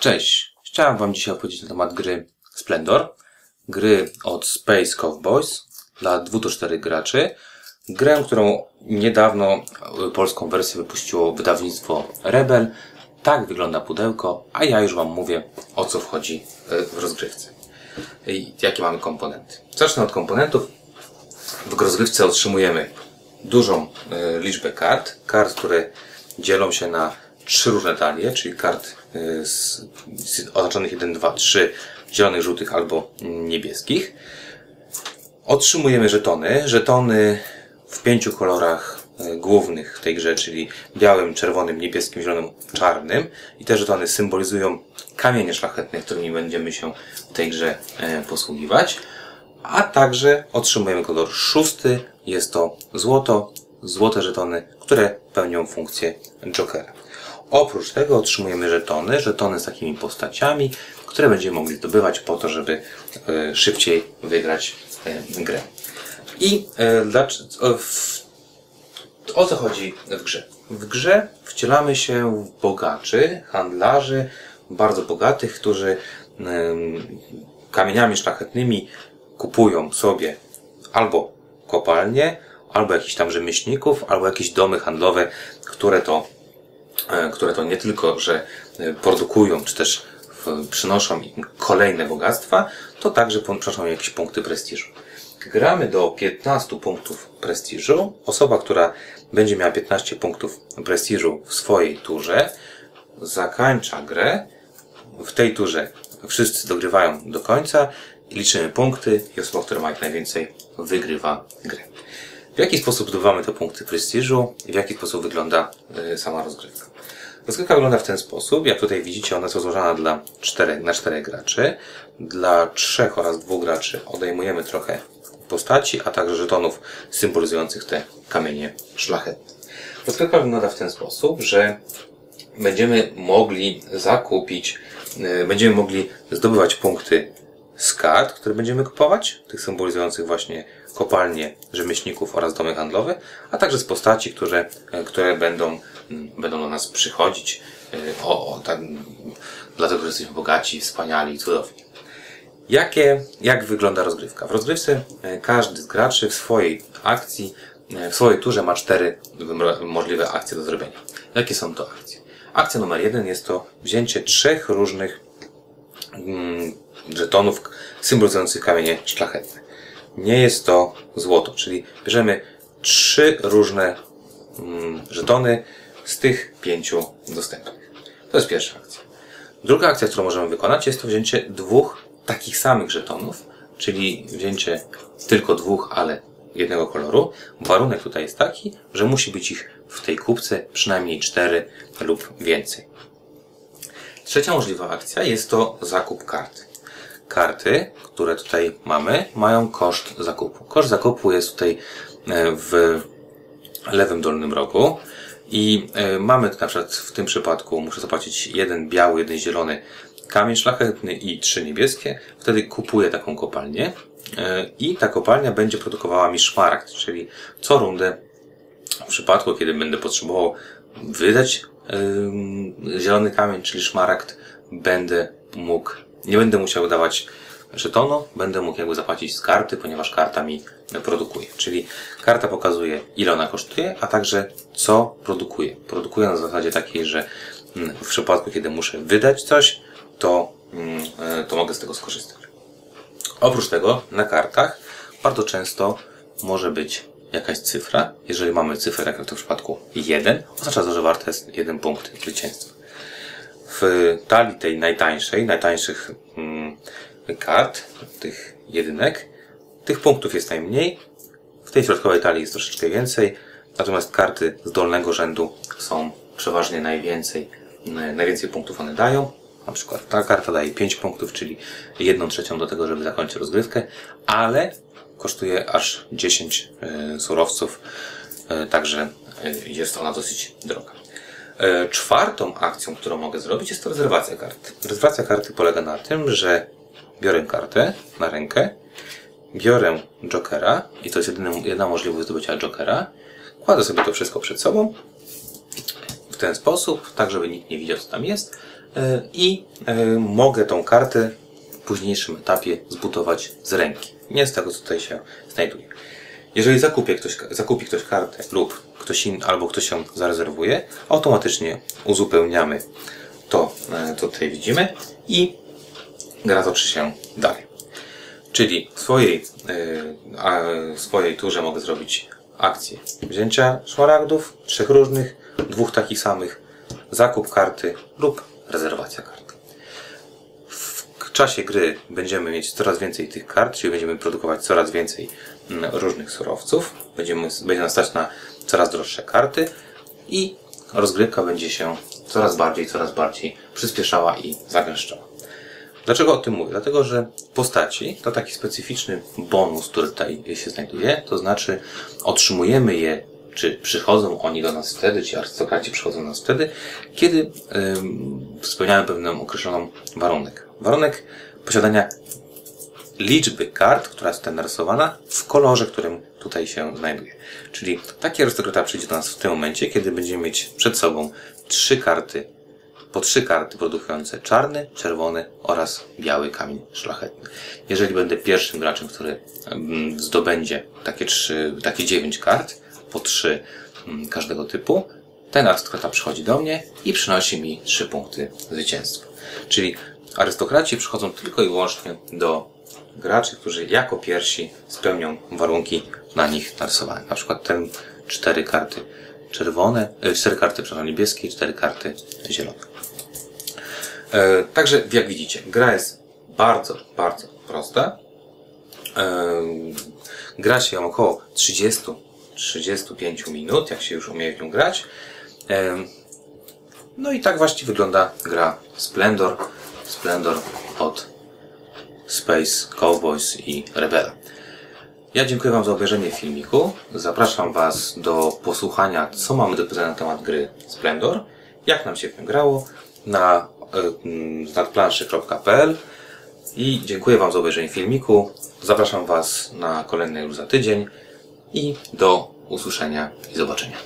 Cześć, chciałem Wam dzisiaj opowiedzieć na temat gry Splendor. Gry od Space Cowboys dla 2-4 graczy. Grę, którą niedawno polską wersję wypuściło wydawnictwo Rebel. Tak wygląda pudełko, a ja już Wam mówię o co wchodzi y, w rozgrywce. I jakie mamy komponenty. Zacznę od komponentów. W rozgrywce otrzymujemy dużą y, liczbę kart. Kart, które dzielą się na trzy różne talie, czyli kart y, z, z oznaczonych 1, 2, 3, zielonych, żółtych albo niebieskich. Otrzymujemy żetony. Żetony w pięciu kolorach y, głównych w tej grze, czyli białym, czerwonym, niebieskim, zielonym, czarnym. I te żetony symbolizują kamienie szlachetne, którymi będziemy się w tej grze y, posługiwać. A także otrzymujemy kolor szósty. Jest to złoto, złote żetony, które pełnią funkcję Jokera. Oprócz tego otrzymujemy żetony, żetony z takimi postaciami, które będziemy mogli zdobywać po to, żeby e, szybciej wygrać e, grę. I e, o co chodzi w grze? W grze wcielamy się w bogaczy, handlarzy, bardzo bogatych, którzy kamieniami szlachetnymi kupują sobie albo kopalnie, albo jakichś tam rzemieślników, albo jakieś domy handlowe, które to które to nie tylko, że e, produkują, czy też przynoszą im kolejne bogactwa, to także przynoszą jakieś punkty prestiżu. Gramy do 15 punktów prestiżu. Osoba, która będzie miała 15 punktów prestiżu w swojej turze, zakończa grę. W tej turze wszyscy dogrywają do końca liczymy punkty i osoba, która ma jak najwięcej, wygrywa grę. W jaki sposób zdobywamy te punkty prestiżu i w jaki sposób wygląda e, sama rozgrywka? Rozgrywka wygląda w ten sposób. Jak tutaj widzicie, ona jest rozłożona dla czterech, na czterech graczy. Dla trzech oraz dwóch graczy odejmujemy trochę postaci, a także żetonów symbolizujących te kamienie szlachetne. Rozgrywka wygląda w ten sposób, że będziemy mogli zakupić, e, będziemy mogli zdobywać punkty z kart, które będziemy kupować, tych symbolizujących właśnie kopalnie rzemieślników oraz domy handlowe, a także z postaci, które, e, które będą, mm, będą do nas przychodzić. E, o, o tak, dlatego, że jesteśmy bogaci, wspaniali i cudowni. Jakie, jak wygląda rozgrywka? W rozgrywce e, każdy z graczy w swojej akcji, w swojej turze ma cztery możliwe akcje do zrobienia. Jakie są to akcje? Akcja numer jeden jest to wzięcie trzech różnych mm, żetonów symbolizujących kamienie szlachetne nie jest to złoto. Czyli bierzemy trzy różne mm, żetony z tych pięciu dostępnych. To jest pierwsza akcja. Druga akcja, którą możemy wykonać, jest to wzięcie dwóch takich samych żetonów, czyli wzięcie tylko dwóch, ale jednego koloru. Warunek tutaj jest taki, że musi być ich w tej kubce przynajmniej cztery lub więcej. Trzecia możliwa akcja jest to zakup karty karty, które tutaj mamy, mają koszt zakupu. Koszt zakupu jest tutaj e, w lewym dolnym rogu i e, mamy na przykład w tym przypadku muszę zapłacić jeden biały, jeden zielony kamień szlachetny i trzy niebieskie. Wtedy kupuję taką kopalnię e, i ta kopalnia będzie produkowała mi szmaragd, czyli co rundę w przypadku, kiedy będę potrzebował wydać zielony kamień, czyli szmaragd, będę mógł nie będę musiał dawać żetonu, będę mógł jakby zapłacić z karty, ponieważ karta mi produkuje. Czyli karta pokazuje, ile ona kosztuje, a także co produkuje. Produkuje na zasadzie takiej, że mm, w przypadku, kiedy muszę wydać coś, to, mm, e, to mogę z tego skorzystać. Oprócz tego na kartach bardzo często może być jakaś cyfra. Jeżeli mamy cyfrę, jak w tym przypadku 1, oznacza to, że warta jest 1 punkt zwycięstwa w talii tej najtańszej, najtańszych mm, kart, tych jedynek, tych punktów jest najmniej. W tej środkowej talii jest troszeczkę więcej, natomiast karty z dolnego rzędu są przeważnie najwięcej, najwięcej punktów one dają. Na przykład ta karta daje 5 punktów, czyli 1 trzecią do tego, żeby zakończyć rozgrywkę, ale kosztuje aż 10 e, surowców, e, także e, jest ona dosyć droga. E, czwartą akcją, którą mogę zrobić, jest to rezerwacja karty. Rezerwacja karty polega na tym, że biorę kartę na rękę, biorę jokera i to jest jedyna, możliwość zdobycia jokera, kładę sobie to wszystko przed sobą w ten sposób, tak żeby nikt nie widział, co tam jest e, i e, mogę tą kartę w późniejszym etapie zbudować z ręki. Nie z tego, co tutaj się znajduje. Jeżeli zakupi ktoś, zakupi ktoś kartę lub ktoś in, albo ktoś ją zarezerwuje, automatycznie uzupełniamy to, e, co tutaj widzimy i gra toczy się dalej. Czyli w swojej, e, w swojej turze mogę zrobić akcję wzięcia szmaragdów, trzech różnych, dwóch takich samych, zakup karty lub rezerwacja karty. Czasie gry będziemy mieć coraz więcej tych kart, czyli będziemy produkować coraz więcej mm, różnych surowców, będziemy, będzie nas stać na coraz droższe karty i rozgrywka będzie się coraz bardziej, coraz bardziej przyspieszała i zagęszczała. Dlaczego o tym mówię? Dlatego, że postaci to taki specyficzny bonus, który tutaj się znajduje, to znaczy otrzymujemy je, czy przychodzą oni do nas wtedy, ci arystokraci przychodzą do nas wtedy, kiedy ym, spełniają pewną określoną warunek. Warunek posiadania liczby kart, która jest tutaj narysowana w kolorze, którym tutaj się znajduje. Czyli taki arystokrata przyjdzie do nas w tym momencie, kiedy będziemy mieć przed sobą trzy karty po trzy karty produkujące czarny, czerwony oraz biały kamień szlachetny. Jeżeli będę pierwszym graczem, który mm, zdobędzie takie trzy, takie dziewięć kart, po trzy mm, każdego typu, ten arystokrata przychodzi do mnie i przynosi mi trzy punkty zwycięstwa. Czyli arystokraci przychodzą tylko i wyłącznie do graczy, którzy jako pierwsi spełnią warunki na nich narysowane. Na przykład ten cztery karty czerwone, e, cztery karty, przepraszam, niebieskie i cztery karty zielone. E, także, jak widzicie, gra jest bardzo, bardzo prosta. E, gra się ją około 30-35 minut, jak się już umie w nią grać. No i tak właśnie wygląda gra Splendor. Splendor od Space Cowboys i Rebela. Ja dziękuję Wam za obejrzenie filmiku. Zapraszam Was do posłuchania, co mamy do powiedzenia na temat gry Splendor, jak nam się w tym grało, na nadplanszy.pl i dziękuję Wam za obejrzenie filmiku. Zapraszam Was na kolejny już za tydzień i do usłyszenia i zobaczenia.